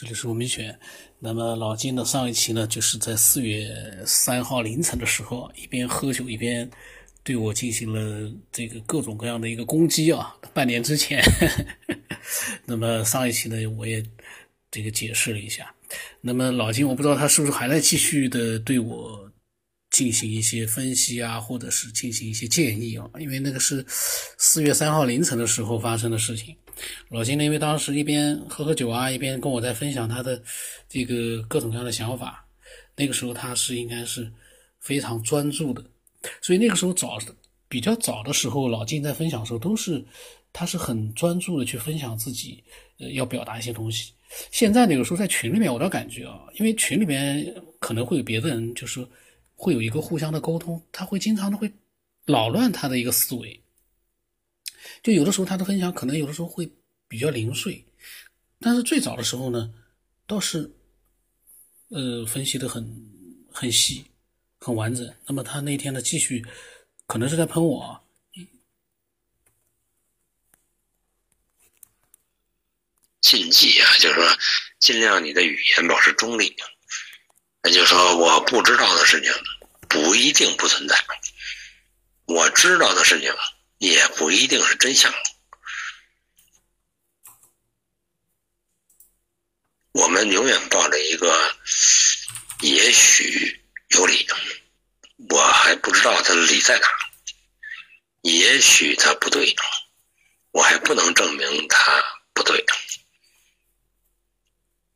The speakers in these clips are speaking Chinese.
这里是吴明全。那么老金的上一期呢，就是在四月三号凌晨的时候，一边喝酒一边对我进行了这个各种各样的一个攻击啊。半年之前，那么上一期呢，我也这个解释了一下。那么老金，我不知道他是不是还在继续的对我进行一些分析啊，或者是进行一些建议啊？因为那个是四月三号凌晨的时候发生的事情。老金呢，因为当时一边喝喝酒啊，一边跟我在分享他的这个各种各样的想法。那个时候他是应该是非常专注的，所以那个时候早比较早的时候，老金在分享的时候都是他是很专注的去分享自己呃要表达一些东西。现在那个时候在群里面，我倒感觉啊，因为群里面可能会有别的人，就是会有一个互相的沟通，他会经常的会扰乱他的一个思维。就有的时候他的分享可能有的时候会比较零碎，但是最早的时候呢，倒是，呃，分析的很很细，很完整。那么他那天呢，继续可能是在喷我，禁忌啊，就是说尽量你的语言保持中立，那就说我不知道的事情不一定不存在，我知道的事情。也不一定是真相。我们永远抱着一个也许有理，我还不知道它的理在哪，也许它不对，我还不能证明它不对。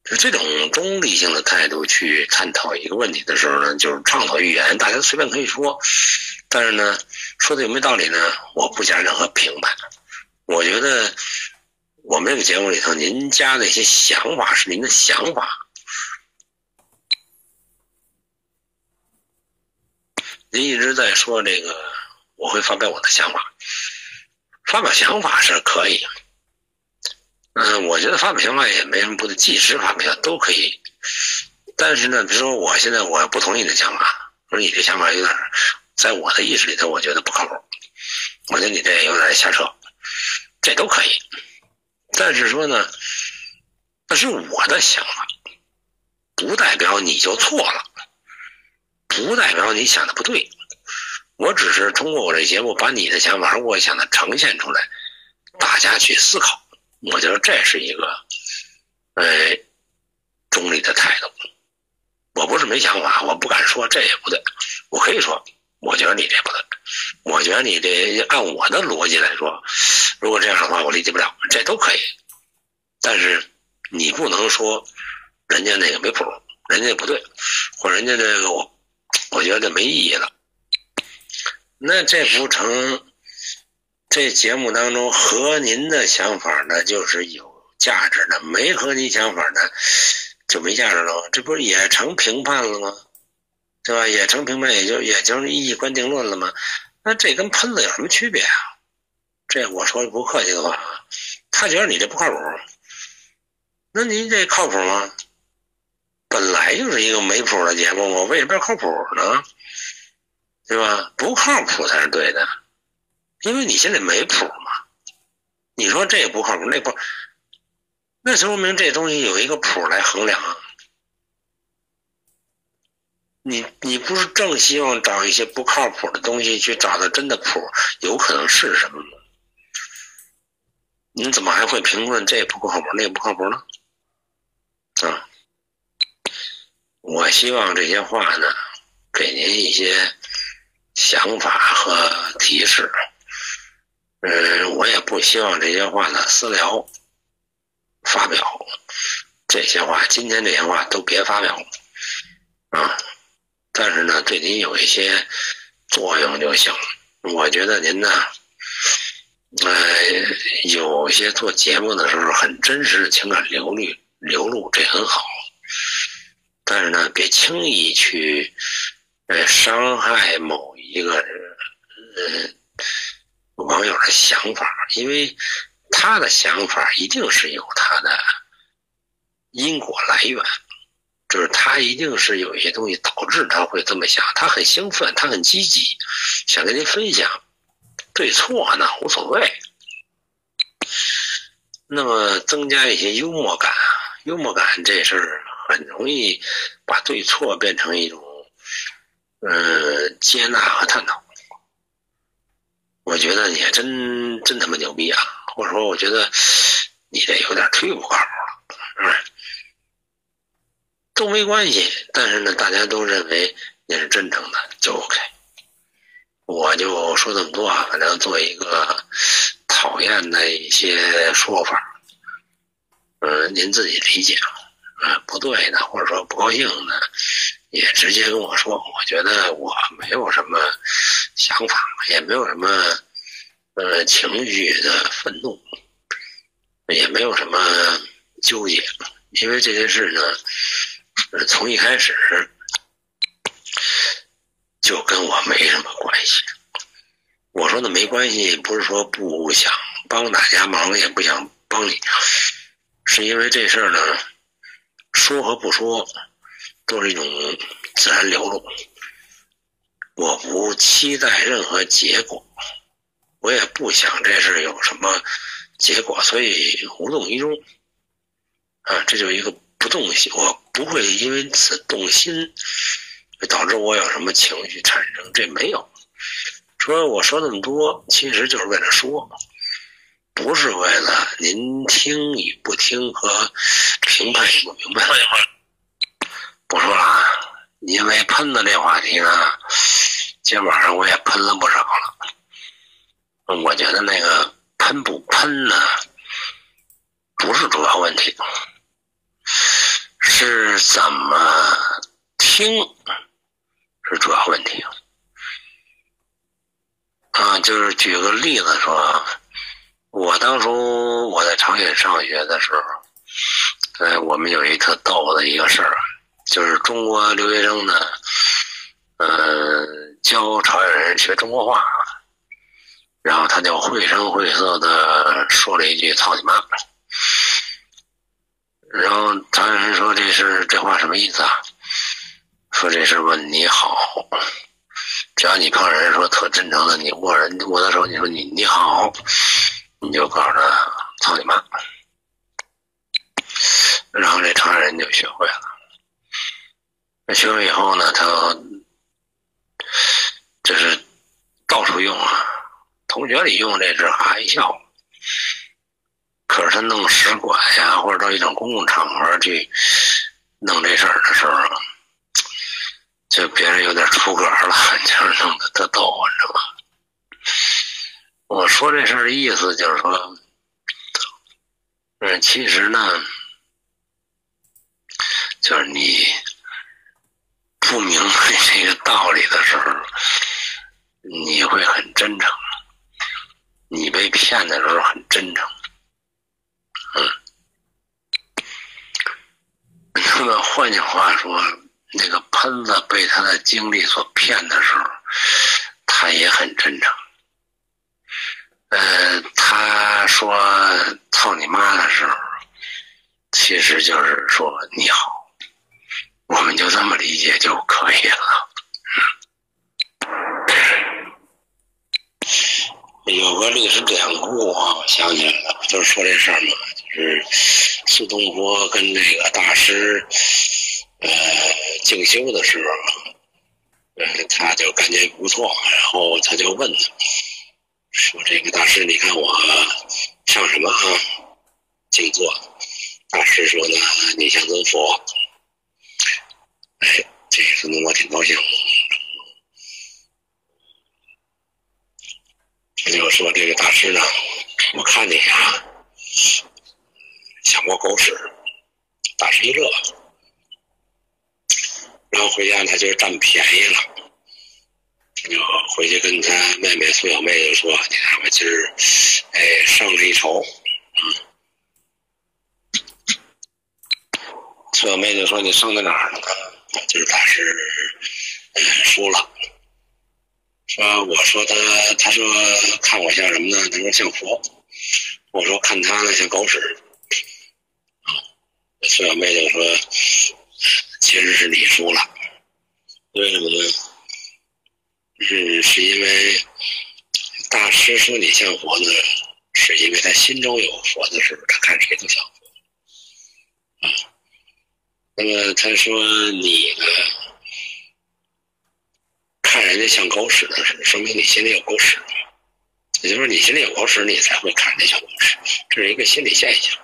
就这种中立性的态度去探讨一个问题的时候呢，就是畅所欲言，大家随便可以说。但是呢，说的有没有道理呢？我不加任何评判。我觉得我们这个节目里头，您加的一些想法是您的想法。您一直在说这个，我会发表我的想法。发表想法是可以，嗯，我觉得发表想法也没什么不对，即时发表都可以。但是呢，比如说我现在我不同意你的想法，我说你这想法有点。在我的意识里头，我觉得不靠谱。我觉得你这有点瞎扯，这都可以。但是说呢，那是我的想法，不代表你就错了，不代表你想的不对。我只是通过我这节目，把你的想法和我想的呈现出来，大家去思考。我觉得这是一个，呃，中立的态度。我不是没想法，我不敢说这也不对，我可以说。我觉得你这不对，我觉得你这按我的逻辑来说，如果这样的话，我理解不了，这都可以。但是你不能说人家那个没谱，人家不对，或人家这个我我觉得没意义了。那这不成？这节目当中和您的想法呢，就是有价值的；没和您想法呢，就没价值了。这不是也成评判了吗？对吧？也成评判，也就也就一关定论了吗？那这跟喷子有什么区别啊？这我说不客气的话啊，他觉得你这不靠谱，那您这靠谱吗？本来就是一个没谱的节目我，为什么要靠谱呢？对吧？不靠谱才是对的，因为你现在没谱嘛。你说这也不靠谱，那不，那说明这东西有一个谱来衡量。你你不是正希望找一些不靠谱的东西去找到真的谱，有可能是什么吗？你怎么还会评论这不靠谱那不靠谱呢？啊！我希望这些话呢，给您一些想法和提示。嗯，我也不希望这些话呢私聊发表，这些话今天这些话都别发表啊。但是呢，对您有一些作用就行。我觉得您呢，呃，有些做节目的时候很真实的情感流露流露，这很好。但是呢，别轻易去呃伤害某一个人呃网友的想法，因为他的想法一定是有他的因果来源。就是他一定是有一些东西导致他会这么想，他很兴奋，他很积极，想跟您分享，对错那无所谓。那么增加一些幽默感啊，幽默感这事儿很容易把对错变成一种，呃，接纳和探讨。我觉得你还真真他妈牛逼啊！或者说，我觉得你这有点忒不靠谱了，是不是？都没关系，但是呢，大家都认为你是真诚的，就 OK。我就说这么多啊，反正做一个讨厌的一些说法，嗯，您自己理解啊，不对的，或者说不高兴的，也直接跟我说。我觉得我没有什么想法，也没有什么呃情绪的愤怒，也没有什么纠结，因为这件事呢，从一开始。就跟我没什么关系。我说的没关系，不是说不想帮大家忙，也不想帮你，是因为这事儿呢，说和不说都是一种自然流露。我不期待任何结果，我也不想这事有什么结果，所以无动于衷。啊，这就是一个不动心，我不会因为此动心。导致我有什么情绪产生？这没有。说我说那么多，其实就是为了说，不是为了您听与不听和评判与不评判。不说了，因为喷的这话题呢，今晚上我也喷了不少了。我觉得那个喷不喷呢，不是主要问题，是怎么听。是主要问题啊！就是举个例子说，我当初我在朝鲜上学的时候，呃，我们有一特逗的一个事儿，就是中国留学生呢，呃，教朝鲜人学中国话，然后他就绘声绘色的说了一句“操你妈”，然后朝鲜人说：“这是这话什么意思啊？”说这是问你好，只要你碰人说特真诚的，你握人握的手，你说你你好，你就告诉他操你妈，然后这朝鲜人就学会了。那学会以后呢，他就是到处用啊，同学里用这是哈一笑，可是他弄使馆呀，或者到一种公共场合去弄这事儿的时候。就别人有点出格了，就是弄得特逗，你知道吗？我说这事儿的意思就是说，嗯，其实呢，就是你不明白这个道理的时候，你会很真诚；你被骗的时候很真诚，嗯。那么换句话说。那个喷子被他的经历所骗的时候，他也很真诚。呃，他说“操你妈”的时候，其实就是说你好，我们就这么理解就可以了。有个历史典故啊，我想起来了，就是说这事儿嘛，就是苏东坡跟那个大师。呃，静修的时候，呃，他就感觉不错，然后他就问他，说：“这个大师，你看我像什么啊？静坐。”大师说呢：“你像尊佛。”哎，这个弄我挺高兴。他就说：“这个大师呢，我看你啊，想摸狗屎。”大师一乐。然后回家他就占便宜了，就回去跟他妹妹苏小妹就说：“你看我今儿，哎，胜了一筹。”苏小妹就说：“你胜在哪儿了呢？”就是大师，输了。说我说他，他说看我像什么呢？他说像佛。我说看他呢像狗屎。苏小妹就说。其实是你输了，为什么呢？是是因为大师说你像佛呢，是因为他心中有佛的时候，他看谁都像。那么他说你呢，看人家像狗屎的是，说明你心里有狗屎。也就是说，你心里有狗屎，你才会看人家像狗屎，这是一个心理现象。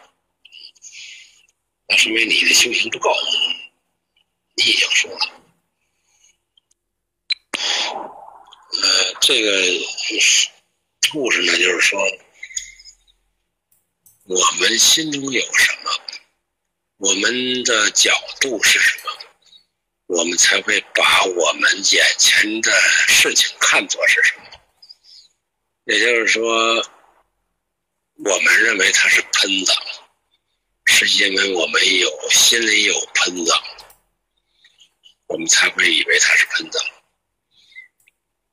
那说明你的修行不够，你已经输了。呃，这个故事呢，就是说，我们心中有什么，我们的角度是什么，我们才会把我们眼前的事情看作是什么。也就是说，我们认为它是喷子，是因为我们有心里有喷子，我们才会以为它是喷子。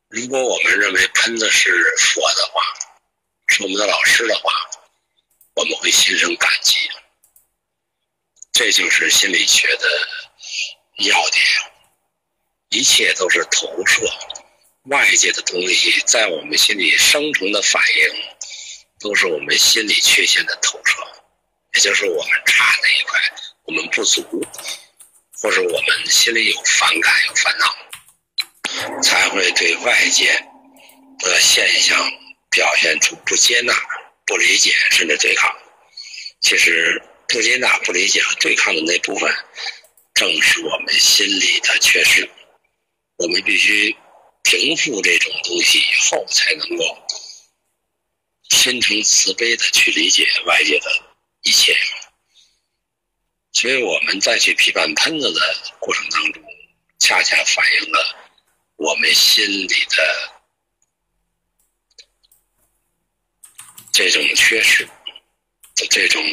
如果我们认为喷子是佛的话，是我们的老师的话，我们会心生感激。这就是心理学的要点，一切都是投射。外界的东西在我们心里生成的反应，都是我们心理缺陷的投射，也就是我们差那一块，我们不足，或者我们心里有反感、有烦恼，才会对外界的现象表现出不接纳、不理解，甚至对抗。其实，不接纳、不理解和对抗的那部分，正是我们心里的缺失。我们必须。平复这种东西以后，才能够心诚慈悲的去理解外界的一切。所以我们在去批判喷子的过程当中，恰恰反映了我们心里的这种缺失的这种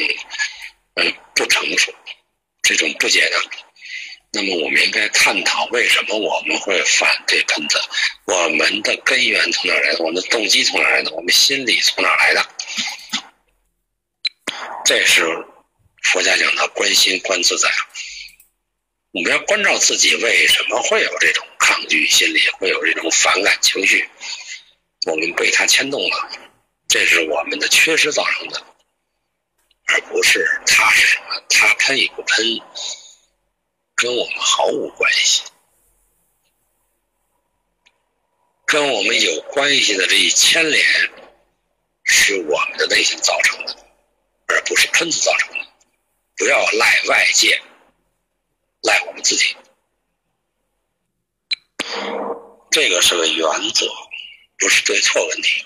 嗯不成熟，这种不接纳。那么，我们应该探讨为什么我们会反对喷子？我们的根源从哪来的？我们的动机从哪来的？我们心理从哪来的？这是佛家讲的观心观自在。我们要关照自己为什么会有这种抗拒心理，会有这种反感情绪？我们被他牵动了，这是我们的缺失造成的，而不是他是什么，他喷与不喷。跟我们毫无关系，跟我们有关系的这一牵连，是我们的内心造成的，而不是喷子造成的。不要赖外界，赖我们自己。这个是个原则，不是对错问题。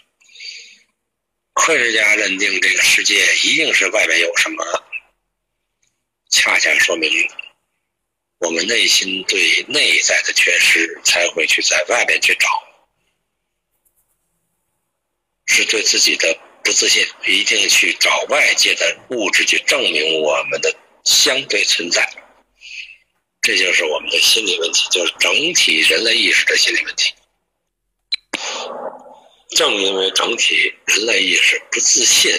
科学家认定这个世界一定是外面有什么，恰恰说明。我们内心对内在的缺失，才会去在外面去找，是对自己的不自信，一定去找外界的物质去证明我们的相对存在。这就是我们的心理问题，就是整体人类意识的心理问题。正因为整体人类意识不自信，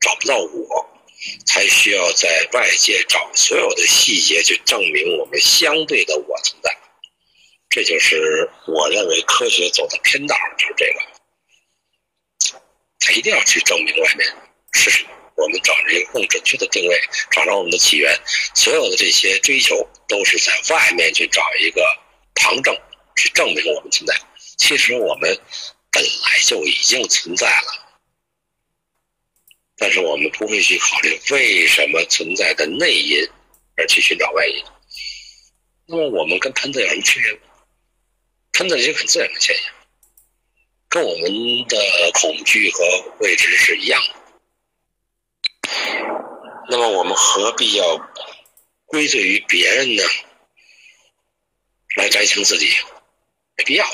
找不到我。才需要在外界找所有的细节去证明我们相对的我存在，这就是我认为科学走的偏道，就是这个。他一定要去证明外面是什么，我们找着一个更准确的定位，找着我们的起源。所有的这些追求都是在外面去找一个旁证，去证明我们存在。其实我们本来就已经存在了。但是我们不会去考虑为什么存在的内因，而去寻找外因。那么我们跟喷子有什么区别？喷子是一个很自然的现象，跟我们的恐惧和未知是一样的。那么我们何必要归罪于别人呢？来摘清自己，没必要。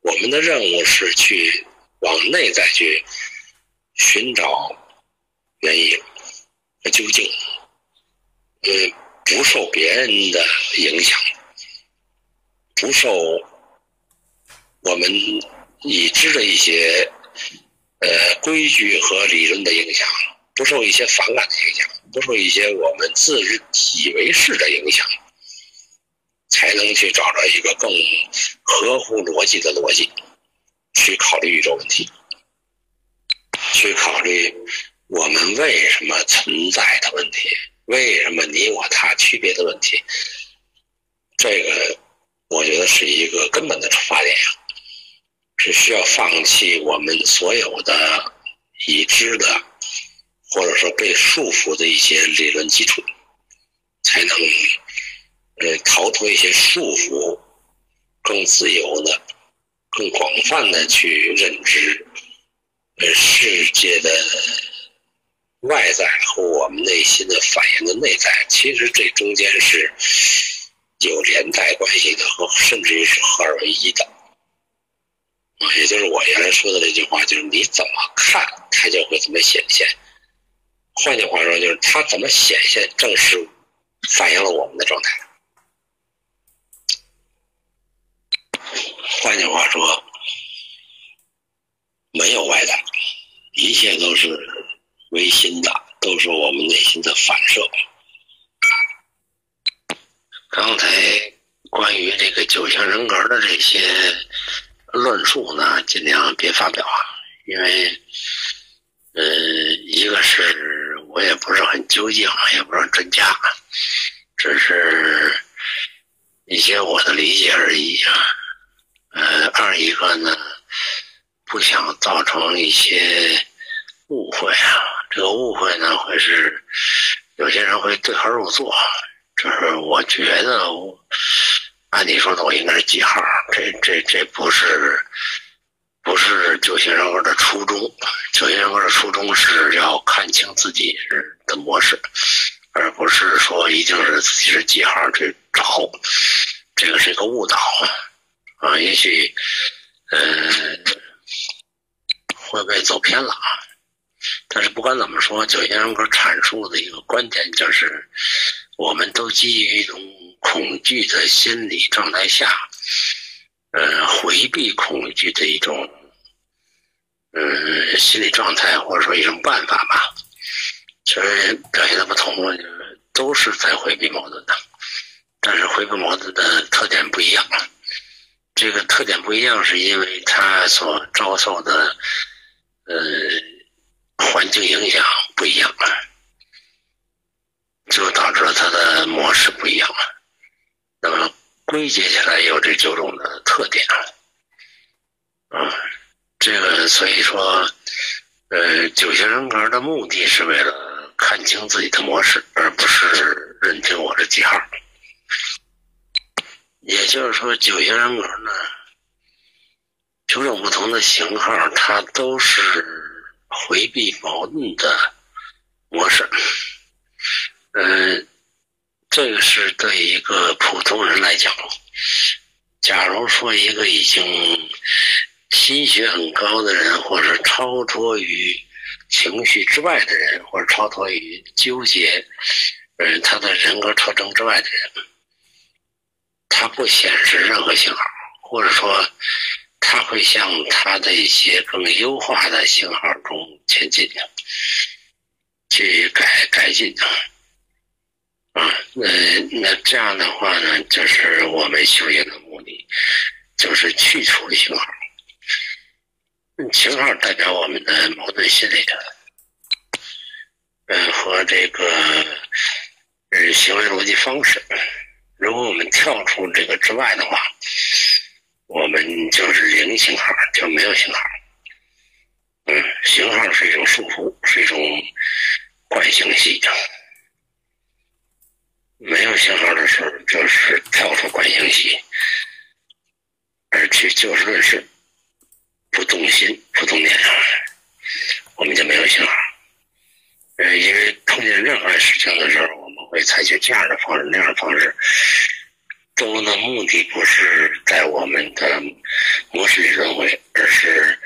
我们的任务是去往内在去。寻找原因和究竟，嗯，不受别人的影响，不受我们已知的一些呃规矩和理论的影响，不受一些反感的影响，不受一些我们自以为是的影响，才能去找着一个更合乎逻辑的逻辑去考虑宇宙问题。去考虑我们为什么存在的问题，为什么你我他区别的问题，这个我觉得是一个根本的出发点呀，是需要放弃我们所有的已知的，或者说被束缚的一些理论基础，才能呃逃脱一些束缚，更自由的、更广泛的去认知呃世界的。外在和我们内心的反映的内在，其实这中间是有连带关系的，和甚至于是合二为一的。啊，也就是我原来说的那句话，就是你怎么看，它就会怎么显现。换句话说，就是它怎么显现，正是反映了我们的状态。换句话说，没有外在，一切都是。唯心的都是我们内心的反射。刚才关于这个九型人格的这些论述呢，尽量别发表啊，因为，呃，一个是我也不是很究竟，也不是专家，只是一些我的理解而已啊。呃，二一个呢，不想造成一些误会啊。这个误会呢，会是有些人会对号入座，就是我觉得，按理说的我应该是几号？这这这不是不是九型人格的初衷。九型人格的初衷是要看清自己的模式，而不是说一定是自己是几号去找，这个是一个误导啊！也许嗯会被走偏了啊。但是不管怎么说，九型人格阐述的一个观点就是，我们都基于一种恐惧的心理状态下，呃，回避恐惧的一种，嗯，心理状态或者说一种办法吧。其实表现的不同，都是在回避矛盾的，但是回避矛盾的特点不一样。这个特点不一样，是因为他所遭受的，呃。环境影响不一样，就导致了它的模式不一样。那么归结起来有这九种的特点，啊，这个所以说，呃，九型人格的目的是为了看清自己的模式，而不是认定我是几号。也就是说，九型人格呢，九种不同的型号，它都是。回避矛盾的模式，嗯，这个是对一个普通人来讲。假如说一个已经心学很高的人，或者超脱于情绪之外的人，或者超脱于纠结，嗯，他的人格特征之外的人，它不显示任何信号，或者说。它会向它的一些更优化的信号中前进，去改改进啊，那那这样的话呢，就是我们修行的目的，就是去除信号。信号代表我们的矛盾心理的，嗯，和这个呃行为逻辑方式。如果我们跳出这个之外的话。我们就是零信号，就没有信号。嗯，信号是一种束缚，是一种惯性系。没有信号的时候，就是跳出惯性系，而去就事论事，不动心，不动念，我们就没有信号。呃，因为碰见任何事情的时候，会采取这样的方式，那样的方式。中的目的不是在我们的模式里轮回，而是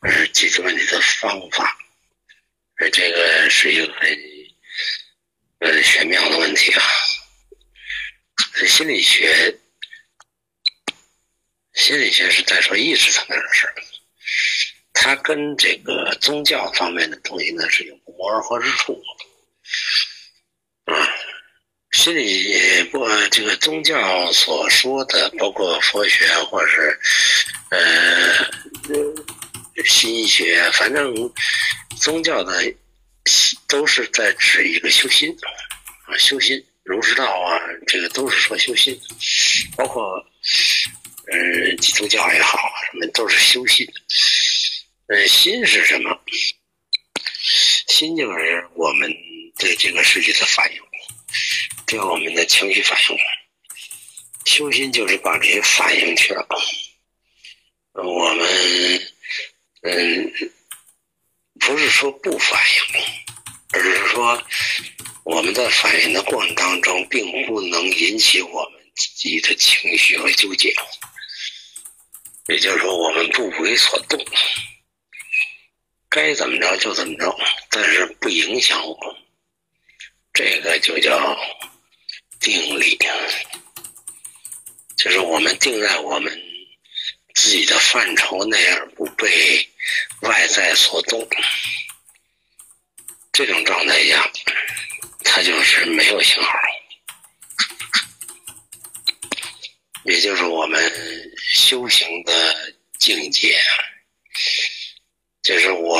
而是解决问题的方法。而这个是一个很呃玄妙的问题啊。心理学，心理学是在说意识层面的事儿，它跟这个宗教方面的东西呢是有不谋而合之处。啊。心理不，这个宗教所说的，包括佛学或者是呃心学，反正宗教的都是在指一个修心啊，修心，儒释道啊，这个都是说修心，包括嗯基督教也好，什么都是修心。嗯，心是什么？心就是我们对这个世界的反应，对我们的情绪反应。修心就是把这些反应去了。我们嗯，不是说不反应，而是说我们在反应的过程当中，并不能引起我们自己的情绪和纠结。也就是说，我们不为所动。该怎么着就怎么着，但是不影响我，这个就叫定力，就是我们定在我们自己的范畴内，而不被外在所动。这种状态下，它就是没有信号，也就是我们修行的境界。就是我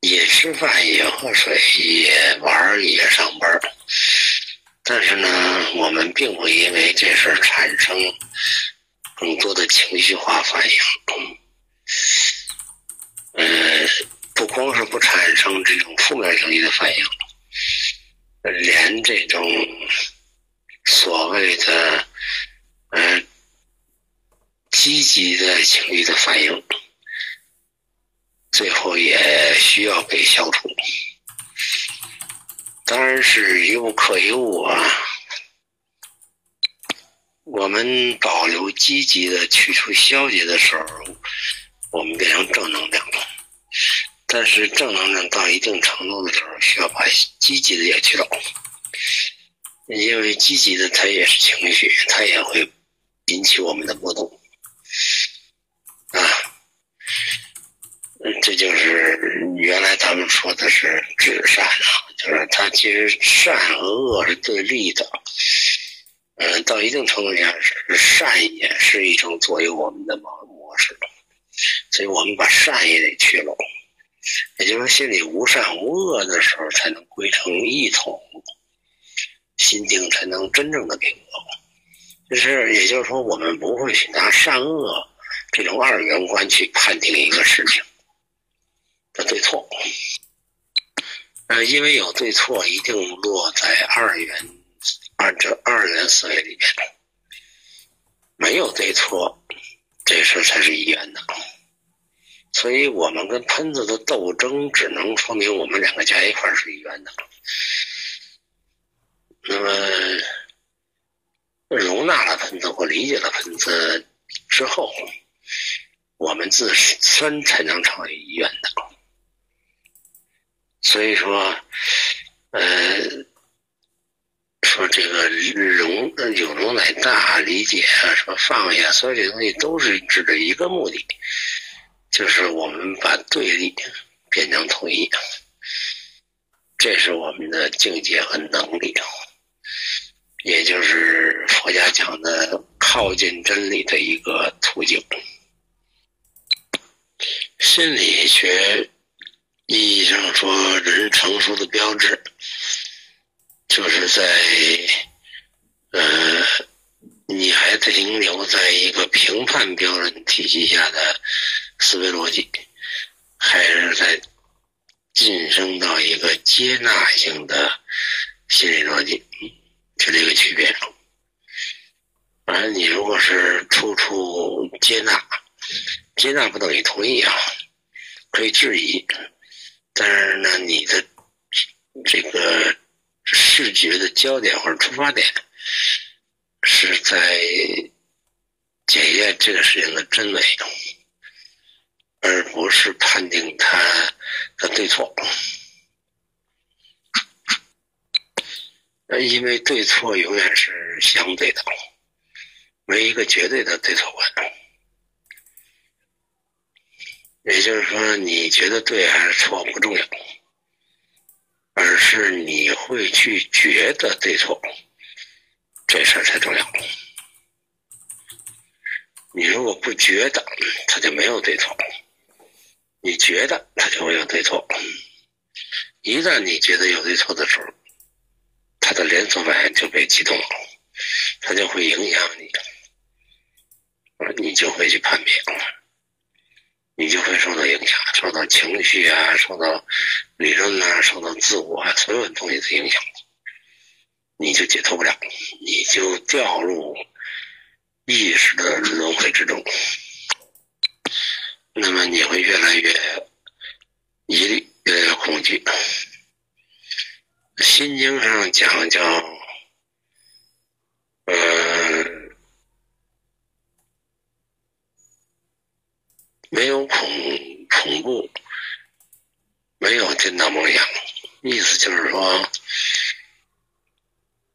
也吃饭，也喝水，也玩，也上班但是呢，我们并不因为这事产生更多的情绪化反应。嗯，不光是不产生这种负面情绪的反应，连这种所谓的嗯积极的情绪的反应。最后也需要被消除，当然是一无可一物啊。我们保留积极的，去除消极的时候，我们变成正能量了。但是正能量到一定程度的时候，需要把积极的也去掉，因为积极的它也是情绪，它也会引起我们的波动啊。这就是原来咱们说的是至善啊，就是它其实善和恶是对立的。嗯，到一定程度下是善也是一种左右我们的模模式，所以我们把善也得去了。也就是说，心里无善无恶的时候，才能归成一统，心境才能真正的平和。就是也就是说，我们不会去拿善恶这种二元观去判定一个事情。对错，呃，因为有对错，一定落在二元二这二元思维里面。没有对错，这事才是一元的。所以我们跟喷子的斗争，只能说明我们两个加一块是一元的。那么，容纳了喷子或理解了喷子之后，我们自身才能成为一元的。所以说，呃，说这个容有容乃大，理解啊，什么放下，所有这东西都是指的一个目的，就是我们把对立变成统一，这是我们的境界和能力，也就是佛家讲的靠近真理的一个途径。心理学。意义上说，人成熟的标志，就是在，呃，你还停留在一个评判标准体系下的思维逻辑，还是在晋升到一个接纳性的心理逻辑，就这个区别。反正你如果是处处接纳，接纳不等于同意啊，可以质疑。但是呢，你的这个视觉的焦点或者出发点是在检验这个事情的真伪，而不是判定它的对错。因为对错永远是相对的，没一个绝对的对错观。也就是说，你觉得对还是错不重要，而是你会去觉得对错，这事儿才重要。你如果不觉得，他就没有对错；你觉得，他就会有对错。一旦你觉得有对错的时候，他的连锁反应就被激动了，他就会影响你，你就会去判别，你就会受到影响，受到情绪啊，受到理论啊，受到自我啊，所有东西的影响，你就解脱不了，你就掉入意识的轮回之中，那么你会越来越疑虑，越来越恐惧。心经上讲叫，呃，没有恐恐怖，没有见到梦想，意思就是说，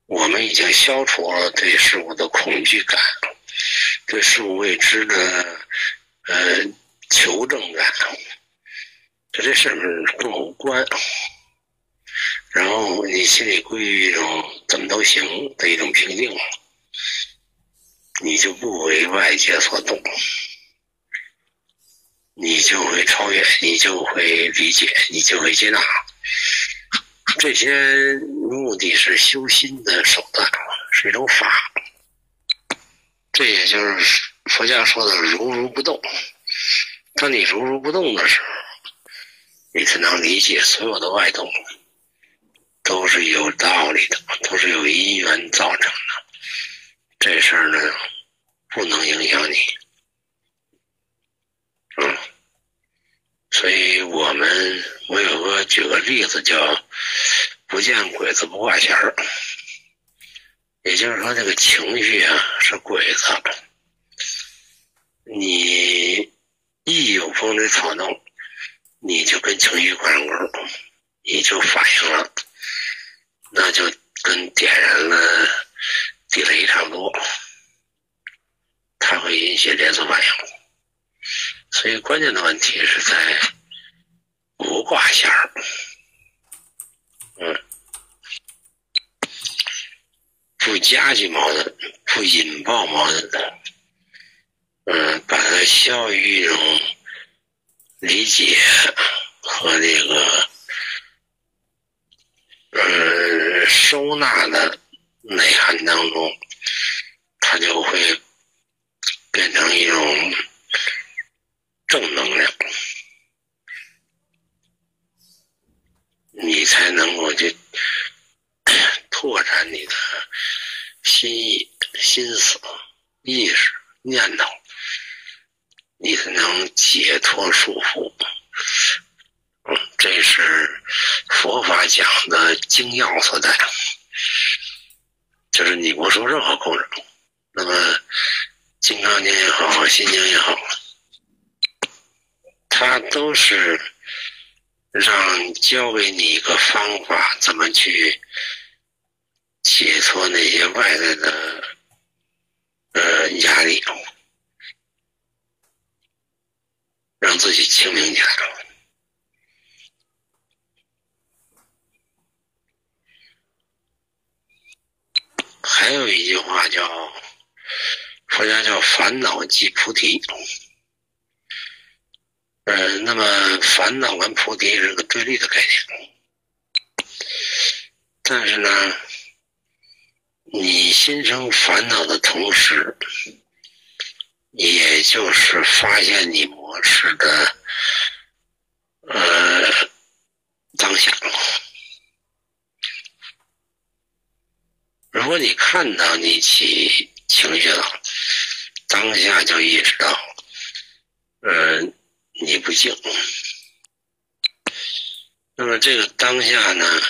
我们已经消除了对事物的恐惧感，对事物未知的呃求证感，这这事儿跟我无关。然后你心里归于一种怎么都行的一种平静，你就不为外界所动，你就会超越，你就会理解，你就会接纳。这些目的是修心的手段，是一种法。这也就是佛家说的如如不动。当你如如不动的时候，你才能理解所有的外动。都是有道理的，都是有因缘造成的。这事儿呢，不能影响你，嗯。所以我们我有个举个例子，叫“不见鬼子不挂弦儿”，也就是说，这个情绪啊是鬼子，你一有风吹草动，你就跟情绪挂上钩，你就反应了。那就跟点燃了地雷差不多，它会引起连锁反应。所以关键的问题是在不挂线儿，嗯，不加剧矛盾，不引爆矛盾，嗯，把它消于一种理解和这个。呃，收纳的内涵当中，它就会变成一种正能量，你才能够去拓展你的心意、心思、意识、念头，你才能解脱束缚。嗯，这是佛法讲的精要所在，就是你不受任何控制。那么，《金刚经》也好，《心经》也好，他都是让教给你一个方法，怎么去解脱那些外在的呃压力，让自己清明起来。还有一句话叫“佛家叫烦恼即菩提”，呃，那么烦恼跟菩提是个对立的概念，但是呢，你心生烦恼的同时，也就是发现你模式的呃当下。如果你看到你起情绪了，当下就意识到，嗯，你不静。那么这个当下呢，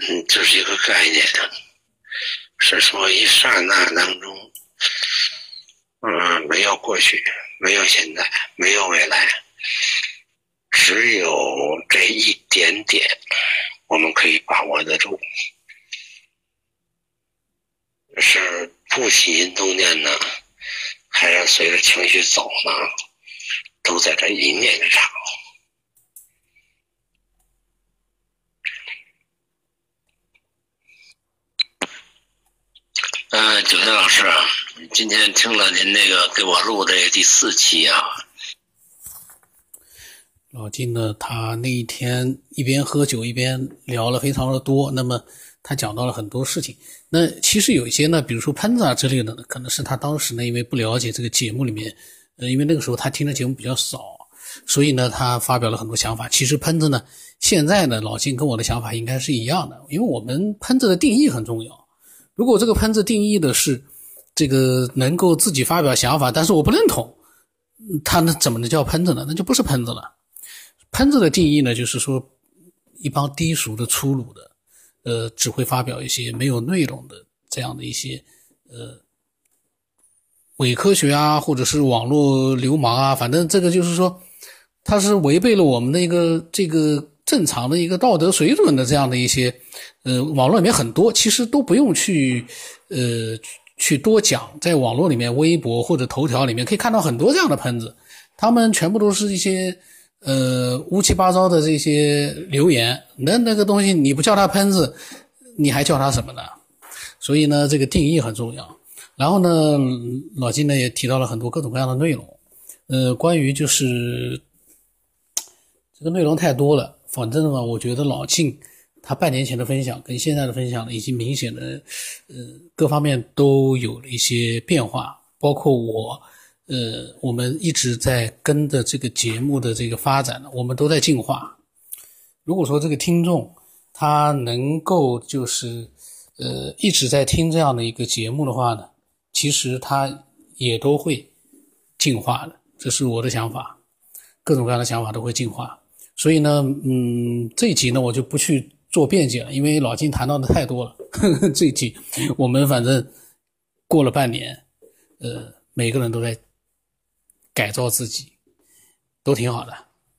嗯，就是一个概念，是说一刹那当中，嗯，没有过去，没有现在，没有未来，只有这一点点，我们可以把握得住。是不起心动念呢，还是随着情绪走呢？都在这一念之差。嗯，九天老师，今天听了您那个给我录的第四期啊，老金呢，他那一天一边喝酒一边聊了非常的多，那么他讲到了很多事情。那其实有一些呢，比如说喷子啊之类的呢，可能是他当时呢因为不了解这个节目里面，呃，因为那个时候他听的节目比较少，所以呢他发表了很多想法。其实喷子呢，现在呢老金跟我的想法应该是一样的，因为我们喷子的定义很重要。如果这个喷子定义的是这个能够自己发表想法，但是我不认同。他那怎么能叫喷子呢？那就不是喷子了。喷子的定义呢，就是说一帮低俗的、粗鲁的，呃，只会发表一些没有内容的这样的一些呃伪科学啊，或者是网络流氓啊，反正这个就是说，他是违背了我们的一个这个正常的一个道德水准的这样的一些呃，网络里面很多，其实都不用去呃。去多讲，在网络里面，微博或者头条里面可以看到很多这样的喷子，他们全部都是一些呃乌七八糟的这些留言，那那个东西你不叫他喷子，你还叫他什么呢？所以呢，这个定义很重要。然后呢，老金呢也提到了很多各种各样的内容，呃，关于就是这个内容太多了，反正嘛，我觉得老金。他半年前的分享跟现在的分享呢，已经明显的，呃，各方面都有了一些变化。包括我，呃，我们一直在跟着这个节目的这个发展，我们都在进化。如果说这个听众他能够就是，呃，一直在听这样的一个节目的话呢，其实他也都会进化的。这是我的想法，各种各样的想法都会进化。所以呢，嗯，这一集呢，我就不去。做辩解了，因为老金谈到的太多了。呵 呵这一集我们反正过了半年，呃，每个人都在改造自己，都挺好的。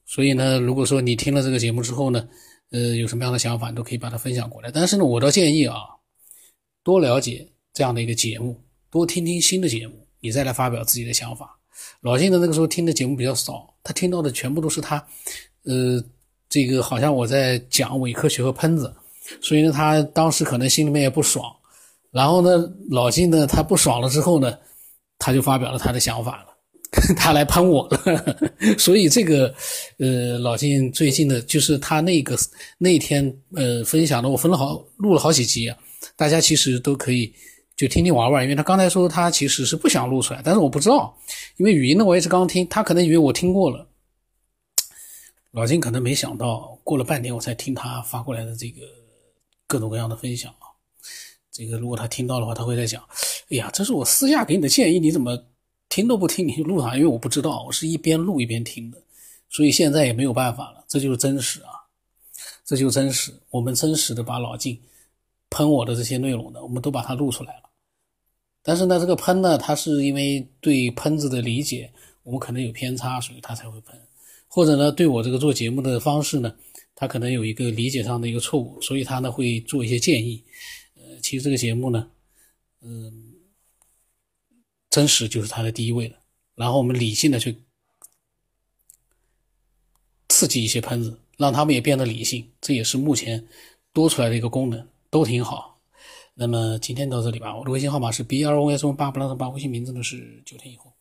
所以呢，如果说你听了这个节目之后呢，呃，有什么样的想法，你都可以把它分享过来。但是呢，我倒建议啊，多了解这样的一个节目，多听听新的节目，你再来发表自己的想法。老金的那个时候听的节目比较少，他听到的全部都是他，呃。这个好像我在讲伪科学和喷子，所以呢，他当时可能心里面也不爽。然后呢，老金呢，他不爽了之后呢，他就发表了他的想法了，他来喷我了。所以这个，呃，老金最近的，就是他那个那天呃分享的，我分了好录了好几集啊，大家其实都可以就听听玩玩。因为他刚才说他其实是不想录出来，但是我不知道，因为语音呢我也是刚听，他可能以为我听过了。老金可能没想到，过了半年我才听他发过来的这个各种各样的分享啊。这个如果他听到的话，他会在讲：“哎呀，这是我私下给你的建议，你怎么听都不听？你就录上，因为我不知道，我是一边录一边听的，所以现在也没有办法了。这就是真实啊，这就是真实。我们真实的把老金喷我的这些内容呢，我们都把它录出来了。但是呢，这个喷呢，他是因为对喷子的理解，我们可能有偏差，所以他才会喷。”或者呢，对我这个做节目的方式呢，他可能有一个理解上的一个错误，所以他呢会做一些建议。呃，其实这个节目呢，嗯，真实就是他的第一位的。然后我们理性的去刺激一些喷子，让他们也变得理性，这也是目前多出来的一个功能，都挺好。那么今天到这里吧，我的微信号码是 b r o s 八八八，微信名字呢是九天以后。